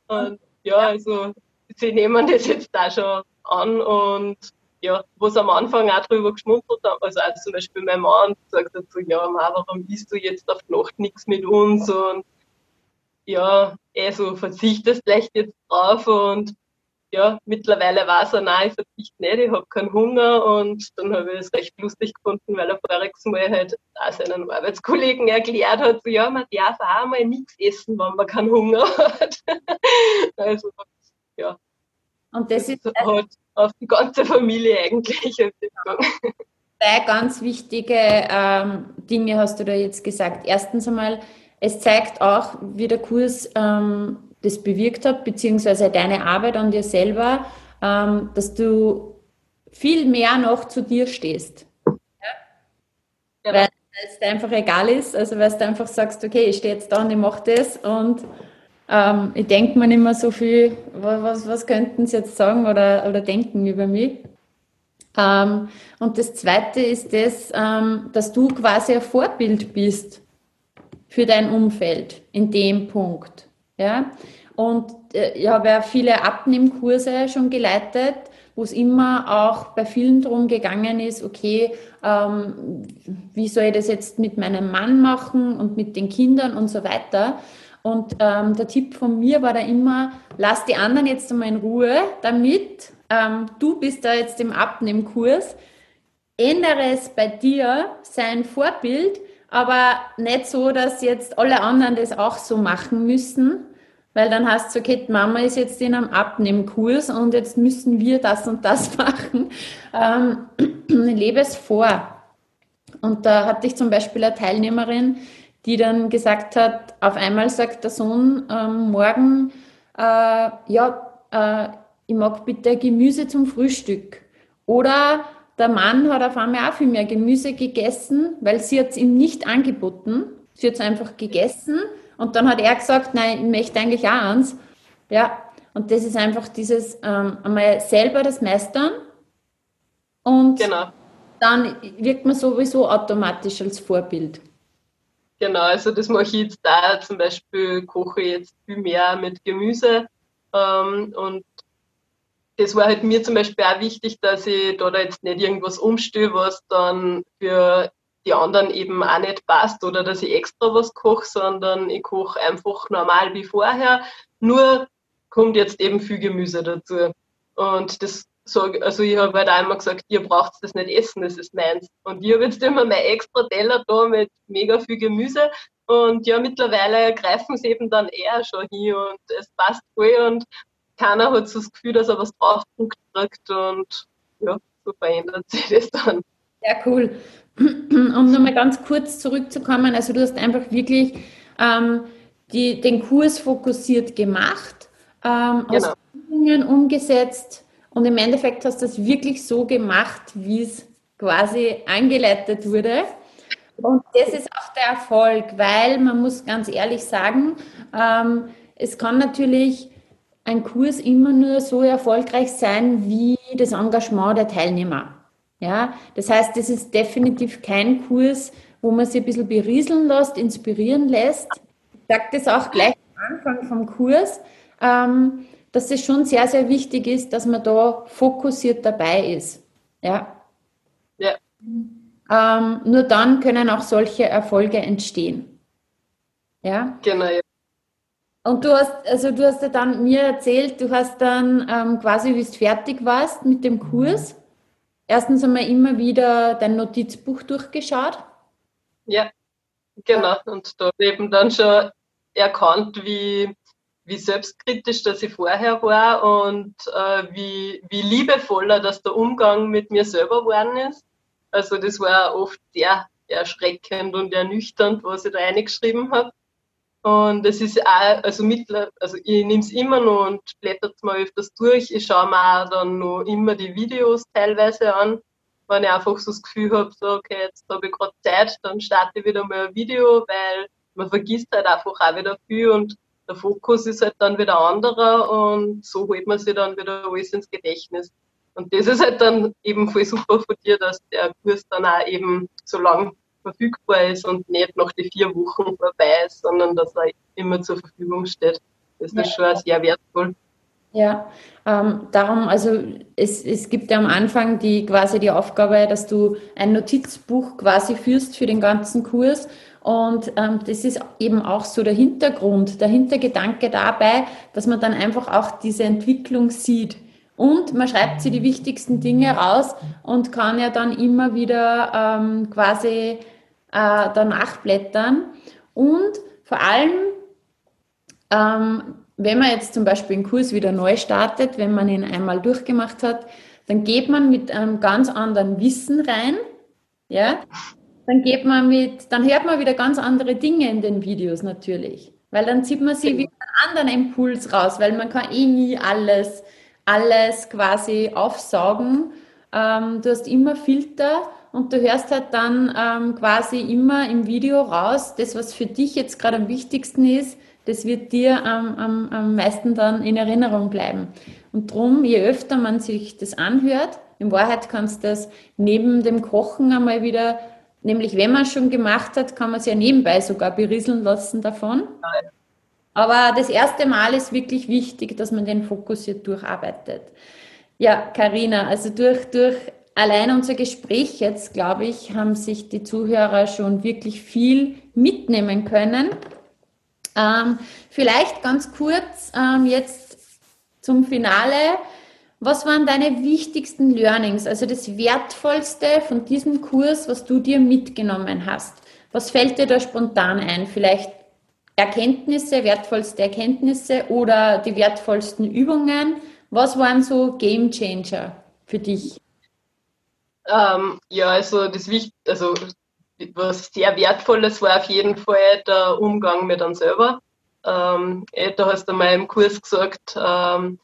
und ja, also sie nehmen das jetzt da schon an und ja, wo sie am Anfang auch drüber geschmunzelt haben, also auch zum Beispiel mein Mann hat so, ja, Ma, warum bist du jetzt auf die Nacht nichts mit uns und ja, eh so verzichtest vielleicht jetzt drauf und ja, mittlerweile weiß er, nein, ich verzichte nicht, ich habe keinen Hunger und dann habe ich es recht lustig gefunden, weil er voriges Mal halt auch seinen Arbeitskollegen erklärt hat, so, ja, man darf auch mal nichts essen, wenn man keinen Hunger hat. also, ja. Und das, das ist hat auf die ganze Familie eigentlich Zwei ganz wichtige ähm, Dinge hast du da jetzt gesagt. Erstens einmal, es zeigt auch, wie der Kurs ähm, das bewirkt hat, beziehungsweise deine Arbeit an dir selber, ähm, dass du viel mehr noch zu dir stehst. Ja? Ja. Weil es dir einfach egal ist, also weil du einfach sagst, okay, ich stehe jetzt da und ich mache das und ähm, ich denke mir nicht mehr so viel, was, was könnten sie jetzt sagen oder, oder denken über mich. Ähm, und das Zweite ist das, ähm, dass du quasi ein Vorbild bist für dein Umfeld in dem Punkt. Ja? Und äh, ich habe ja viele Abnehmkurse schon geleitet, wo es immer auch bei vielen darum gegangen ist, okay, ähm, wie soll ich das jetzt mit meinem Mann machen und mit den Kindern und so weiter. Und ähm, der Tipp von mir war da immer, lass die anderen jetzt einmal in Ruhe damit. Ähm, du bist da jetzt im Abnehmkurs. Ändere es bei dir, sein Vorbild, aber nicht so, dass jetzt alle anderen das auch so machen müssen, weil dann hast du, okay, Mama ist jetzt in einem Abnehmkurs und jetzt müssen wir das und das machen. Ähm, lebe es vor. Und da hatte ich zum Beispiel eine Teilnehmerin, die dann gesagt hat, auf einmal sagt der Sohn ähm, morgen, äh, ja, äh, ich mag bitte Gemüse zum Frühstück. Oder der Mann hat auf einmal auch viel mehr Gemüse gegessen, weil sie es ihm nicht angeboten. Sie hat es einfach gegessen und dann hat er gesagt, nein, ich möchte eigentlich auch eins. Ja, und das ist einfach dieses ähm, einmal selber das Meistern und genau. dann wirkt man sowieso automatisch als Vorbild. Genau, also das mache ich jetzt da. Zum Beispiel koche ich jetzt viel mehr mit Gemüse. Ähm, und das war halt mir zum Beispiel auch wichtig, dass ich da, da jetzt nicht irgendwas umstelle, was dann für die anderen eben auch nicht passt oder dass ich extra was koche, sondern ich koche einfach normal wie vorher. Nur kommt jetzt eben viel Gemüse dazu. Und das sag, also ich habe halt einmal gesagt, ihr braucht das nicht essen, das ist meins. Und ich habe jetzt immer mein extra Teller da mit mega viel Gemüse. Und ja, mittlerweile greifen sie eben dann eher schon hin und es passt voll und keiner hat so das Gefühl, dass er was drauf kriegt und ja, so verändert sich das dann. Sehr cool. Um nochmal ganz kurz zurückzukommen, also du hast einfach wirklich ähm, die, den Kurs fokussiert gemacht, ähm, genau. hast Übungen umgesetzt, und im Endeffekt hast du es wirklich so gemacht, wie es quasi angeleitet wurde. Und das ist auch der Erfolg, weil man muss ganz ehrlich sagen, ähm, es kann natürlich ein Kurs immer nur so erfolgreich sein wie das Engagement der Teilnehmer. Ja, das heißt, das ist definitiv kein Kurs, wo man sich ein bisschen berieseln lässt, inspirieren lässt. Ich sage das auch gleich an. Anfang vom Kurs, ähm, dass es schon sehr, sehr wichtig ist, dass man da fokussiert dabei ist. Ja. Ja. Ähm, nur dann können auch solche Erfolge entstehen. Ja. Genau. Ja. Und du hast, also du hast ja dann mir erzählt, du hast dann ähm, quasi, wie du fertig warst mit dem Kurs, erstens einmal immer wieder dein Notizbuch durchgeschaut. Ja, genau. Und da eben dann schon erkannt, wie, wie selbstkritisch dass ich vorher war und äh, wie, wie liebevoller dass der Umgang mit mir selber geworden ist. Also das war oft sehr erschreckend und ernüchternd, was ich da reingeschrieben habe. Und es ist auch, also mittler, also ich nehme es immer noch und blättert mal öfters durch. Ich schaue mir auch dann noch immer die Videos teilweise an. Wenn ich einfach so das Gefühl habe, so, okay, jetzt habe ich gerade Zeit, dann starte ich wieder mal ein Video, weil man vergisst halt einfach auch wieder viel und der Fokus ist halt dann wieder anderer und so holt man sich dann wieder alles ins Gedächtnis. Und das ist halt dann eben voll super von dir, dass der Kurs dann auch eben so lang verfügbar ist und nicht nach die vier Wochen vorbei ist, sondern dass er immer zur Verfügung steht. Das ist ja. schon sehr wertvoll. Ja, ähm, darum, also es, es gibt ja am Anfang die quasi die Aufgabe, dass du ein Notizbuch quasi führst für den ganzen Kurs. Und ähm, das ist eben auch so der Hintergrund, der Hintergedanke dabei, dass man dann einfach auch diese Entwicklung sieht. Und man schreibt sich die wichtigsten Dinge raus und kann ja dann immer wieder ähm, quasi äh, danach blättern. Und vor allem, ähm, wenn man jetzt zum Beispiel einen Kurs wieder neu startet, wenn man ihn einmal durchgemacht hat, dann geht man mit einem ganz anderen Wissen rein. Ja, dann geht man mit, dann hört man wieder ganz andere Dinge in den Videos natürlich. Weil dann zieht man sich wieder einen anderen Impuls raus, weil man kann eh nie alles, alles quasi aufsaugen. Ähm, du hast immer Filter und du hörst halt dann ähm, quasi immer im Video raus, das, was für dich jetzt gerade am wichtigsten ist, das wird dir am, am, am meisten dann in Erinnerung bleiben. Und darum, je öfter man sich das anhört, in Wahrheit kannst du das neben dem Kochen einmal wieder, nämlich wenn man es schon gemacht hat, kann man es ja nebenbei sogar berieseln lassen davon. Aber das erste Mal ist wirklich wichtig, dass man den fokussiert durcharbeitet. Ja, Karina, also durch, durch allein unser Gespräch jetzt, glaube ich, haben sich die Zuhörer schon wirklich viel mitnehmen können. Ähm, vielleicht ganz kurz ähm, jetzt zum Finale. Was waren deine wichtigsten Learnings, also das Wertvollste von diesem Kurs, was du dir mitgenommen hast? Was fällt dir da spontan ein? Vielleicht Erkenntnisse, wertvollste Erkenntnisse oder die wertvollsten Übungen? Was waren so Game Changer für dich? Ähm, ja, also das Wicht also was sehr Wertvolles war auf jeden Fall der Umgang mit einem selber. Ähm, eh, da hast du mal im Kurs gesagt, ähm,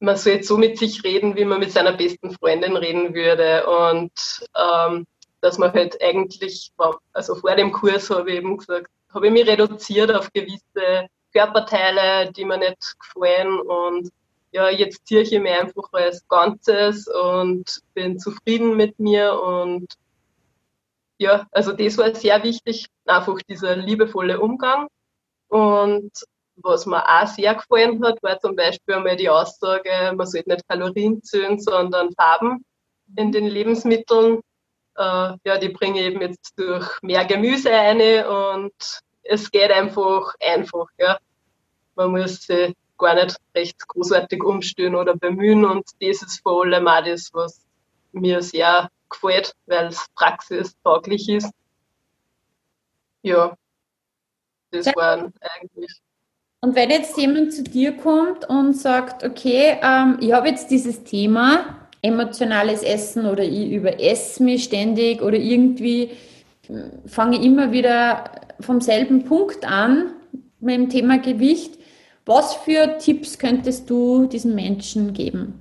man soll jetzt so mit sich reden, wie man mit seiner besten Freundin reden würde. Und ähm, dass man halt eigentlich, also vor dem Kurs habe ich eben gesagt, habe ich mich reduziert auf gewisse Körperteile, die mir nicht gefallen und ja, jetzt ziehe ich mich einfach als Ganzes und bin zufrieden mit mir und ja, also das war sehr wichtig, einfach dieser liebevolle Umgang. Und was mir auch sehr gefallen hat, war zum Beispiel einmal die Aussage, man sollte nicht Kalorien zählen, sondern Farben in den Lebensmitteln. Äh, ja, die bringe ich eben jetzt durch mehr Gemüse ein und es geht einfach einfach. Ja. Man muss sich gar nicht recht großartig umstehen oder bemühen. Und das ist vor allem auch das, was mir sehr gefällt, weil es praxistauglich ist. Ja, das waren eigentlich. Und wenn jetzt jemand zu dir kommt und sagt, okay, ähm, ich habe jetzt dieses Thema, emotionales Essen oder ich überesse mich ständig oder irgendwie äh, fange immer wieder vom selben Punkt an mit dem Thema Gewicht. Was für Tipps könntest du diesen Menschen geben?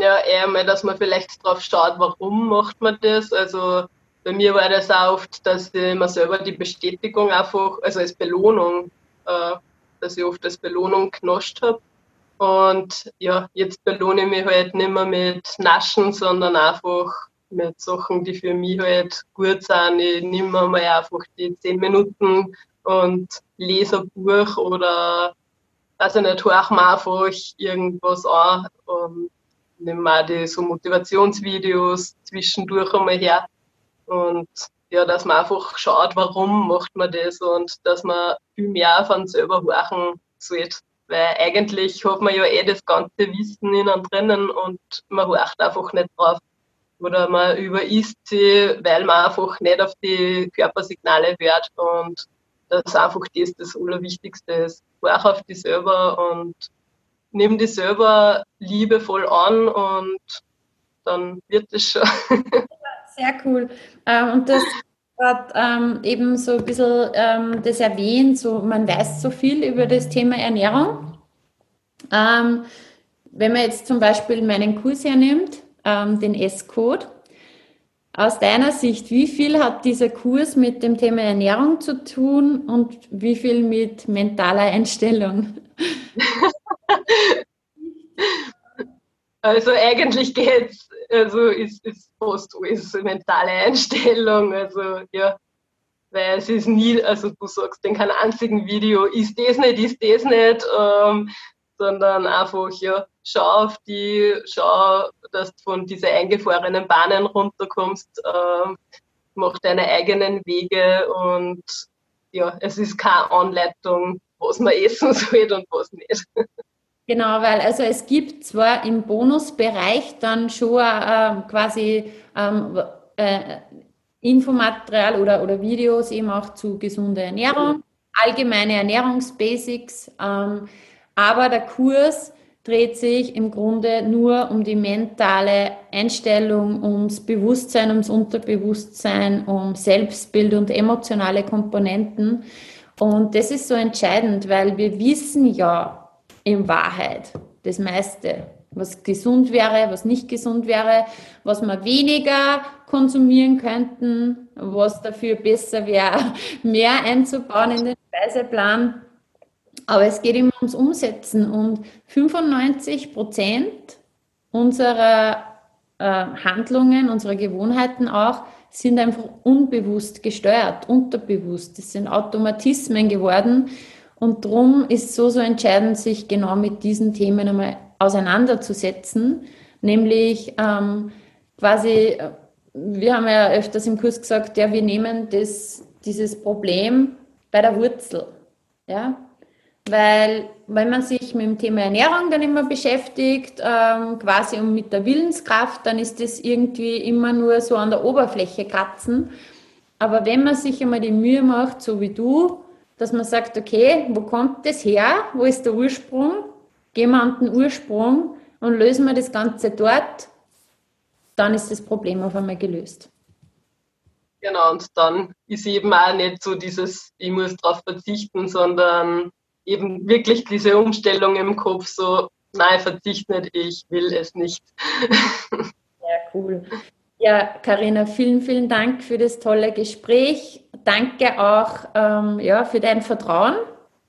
Ja, eher mal, dass man vielleicht drauf schaut, warum macht man das. Also bei mir war das auch oft, dass ich mir selber die Bestätigung einfach, also als Belohnung, äh, dass ich oft als Belohnung genascht habe. Und ja, jetzt belohne ich mich halt nicht mehr mit Naschen, sondern einfach mit Sachen, die für mich halt gut sind. Ich nehme mal einfach die zehn Minuten und lese ein Buch oder also nicht, höre mir einfach irgendwas an und nehme mal die so Motivationsvideos zwischendurch einmal her und ja, dass man einfach schaut, warum macht man das und dass man viel mehr von selber horchen sollte. Weil eigentlich hat man ja eh das ganze Wissen innen drinnen und man horcht einfach nicht drauf. Oder man überisst sie, weil man einfach nicht auf die Körpersignale hört und das einfach das das Allerwichtigste ist. Horch auf die selber und nimm die selber liebevoll an und dann wird es schon. Sehr cool. Ähm, und das hat ähm, eben so ein bisschen ähm, das erwähnt, so man weiß so viel über das Thema Ernährung. Ähm, wenn man jetzt zum Beispiel meinen Kurs hernimmt, ähm, den S-Code, aus deiner Sicht, wie viel hat dieser Kurs mit dem Thema Ernährung zu tun und wie viel mit mentaler Einstellung? Also eigentlich geht es also ist, ist fast alles mentale Einstellung. Also ja, weil es ist nie, also du sagst in keinem einzigen Video, ist das nicht, ist das nicht, ähm, sondern einfach, ja, schau auf die, schau, dass du von diesen eingefahrenen Bahnen runterkommst, ähm, mach deine eigenen Wege und ja, es ist keine Anleitung, was man essen soll und was nicht. Genau, weil also es gibt zwar im Bonusbereich dann schon äh, quasi ähm, äh, Infomaterial oder, oder Videos eben auch zu gesunder Ernährung, allgemeine Ernährungsbasics, ähm, aber der Kurs dreht sich im Grunde nur um die mentale Einstellung, ums Bewusstsein, ums Unterbewusstsein, um Selbstbild und emotionale Komponenten. Und das ist so entscheidend, weil wir wissen ja, in Wahrheit das meiste. Was gesund wäre, was nicht gesund wäre, was wir weniger konsumieren könnten, was dafür besser wäre, mehr einzubauen in den Speiseplan. Aber es geht immer ums Umsetzen und 95 Prozent unserer äh, Handlungen, unserer Gewohnheiten auch, sind einfach unbewusst gesteuert, unterbewusst. Das sind Automatismen geworden und darum ist so, so entscheidend, sich genau mit diesen Themen einmal auseinanderzusetzen. Nämlich ähm, quasi, wir haben ja öfters im Kurs gesagt, ja, wir nehmen das, dieses Problem bei der Wurzel. Ja? Weil, wenn man sich mit dem Thema Ernährung dann immer beschäftigt, ähm, quasi um mit der Willenskraft, dann ist das irgendwie immer nur so an der Oberfläche kratzen. Aber wenn man sich einmal die Mühe macht, so wie du, dass man sagt, okay, wo kommt das her? Wo ist der Ursprung? Gehen wir an den Ursprung und lösen wir das Ganze dort, dann ist das Problem auf einmal gelöst. Genau, und dann ist eben auch nicht so dieses, ich muss darauf verzichten, sondern eben wirklich diese Umstellung im Kopf, so, nein, verzicht nicht, ich will es nicht. Ja, cool. Ja, Karina, vielen, vielen Dank für das tolle Gespräch danke auch ähm, ja, für dein Vertrauen,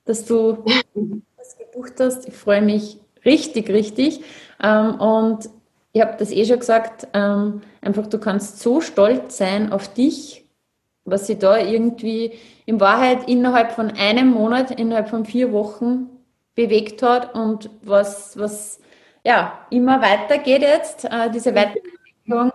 dass du das gebucht hast. Ich freue mich richtig, richtig. Ähm, und ich habe das eh schon gesagt, ähm, einfach du kannst so stolz sein auf dich, was sie da irgendwie in Wahrheit innerhalb von einem Monat, innerhalb von vier Wochen bewegt hat und was, was ja immer weitergeht jetzt, äh, diese Weiterentwicklung.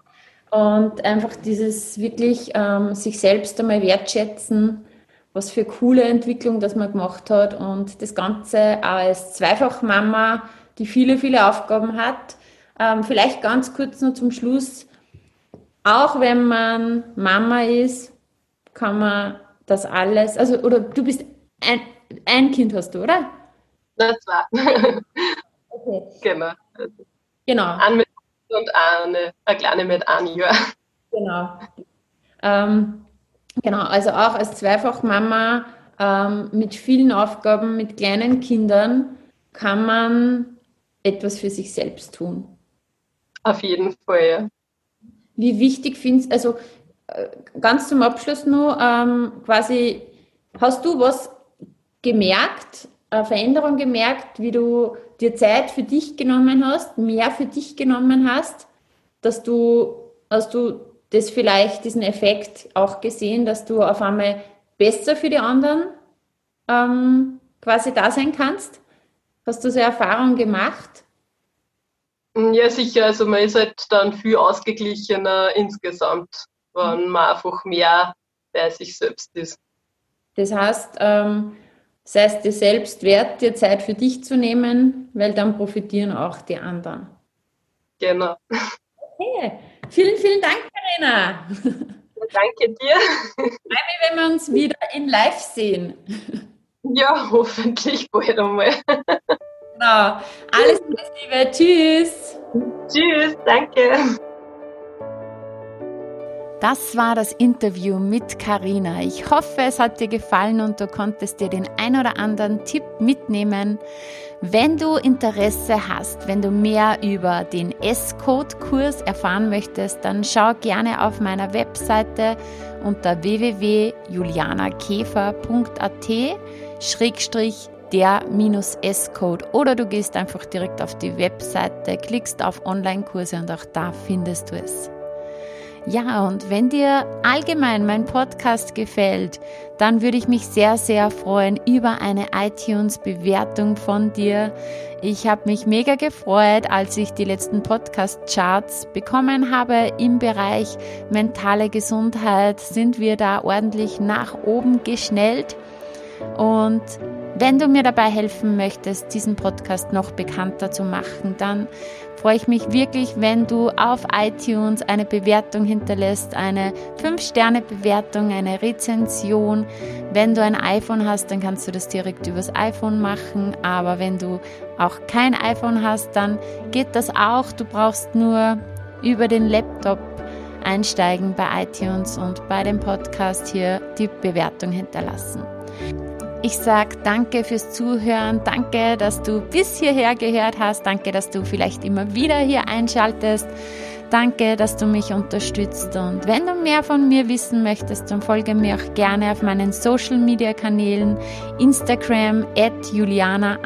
Und einfach dieses wirklich ähm, sich selbst einmal wertschätzen, was für coole Entwicklung das man gemacht hat und das Ganze als Zweifachmama, die viele, viele Aufgaben hat. Ähm, vielleicht ganz kurz noch zum Schluss. Auch wenn man Mama ist, kann man das alles, also, oder du bist ein, ein Kind hast du, oder? Na, zwei. okay. Genau. Genau. An mit und eine, eine kleine mit einem Jahr. Genau. Ähm, genau, also auch als Zweifachmama ähm, mit vielen Aufgaben, mit kleinen Kindern kann man etwas für sich selbst tun. Auf jeden Fall, ja. Wie wichtig findest also äh, ganz zum Abschluss nur, ähm, quasi, hast du was gemerkt, eine Veränderung gemerkt, wie du dir Zeit für dich genommen hast, mehr für dich genommen hast, dass du, hast du das vielleicht, diesen Effekt auch gesehen, dass du auf einmal besser für die anderen ähm, quasi da sein kannst? Hast du so Erfahrungen gemacht? Ja, sicher. Also man ist halt dann viel ausgeglichener insgesamt, wenn man einfach mehr bei sich selbst ist. Das heißt, ähm, sei es dir selbst wert, dir Zeit für dich zu nehmen, weil dann profitieren auch die anderen. Genau. Okay. Vielen, vielen Dank, Karina. Danke dir. Freue mich, wenn wir uns wieder in Live sehen. Ja, hoffentlich bald einmal. Genau. Alles Liebe. Tschüss. Tschüss, danke. Das war das Interview mit Karina. Ich hoffe, es hat dir gefallen und du konntest dir den ein oder anderen Tipp mitnehmen. Wenn du Interesse hast, wenn du mehr über den S-Code-Kurs erfahren möchtest, dann schau gerne auf meiner Webseite unter www.julianakäfer.at schrägstrich der S-Code oder du gehst einfach direkt auf die Webseite, klickst auf Online-Kurse und auch da findest du es. Ja, und wenn dir allgemein mein Podcast gefällt, dann würde ich mich sehr, sehr freuen über eine iTunes-Bewertung von dir. Ich habe mich mega gefreut, als ich die letzten Podcast-Charts bekommen habe im Bereich mentale Gesundheit. Sind wir da ordentlich nach oben geschnellt? Und wenn du mir dabei helfen möchtest, diesen Podcast noch bekannter zu machen, dann freue ich mich wirklich, wenn du auf iTunes eine Bewertung hinterlässt, eine 5-Sterne-Bewertung, eine Rezension. Wenn du ein iPhone hast, dann kannst du das direkt übers iPhone machen. Aber wenn du auch kein iPhone hast, dann geht das auch. Du brauchst nur über den Laptop einsteigen bei iTunes und bei dem Podcast hier die Bewertung hinterlassen. Ich sage danke fürs Zuhören, danke, dass du bis hierher gehört hast, danke, dass du vielleicht immer wieder hier einschaltest. Danke, dass du mich unterstützt und wenn du mehr von mir wissen möchtest, dann folge mir auch gerne auf meinen Social Media Kanälen Instagram at Juliana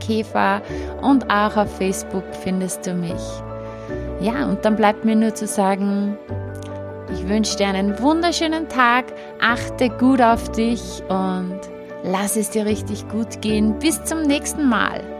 Käfer und auch auf Facebook findest du mich. Ja, und dann bleibt mir nur zu sagen, ich wünsche dir einen wunderschönen Tag, achte gut auf dich und Lass es dir richtig gut gehen. Bis zum nächsten Mal.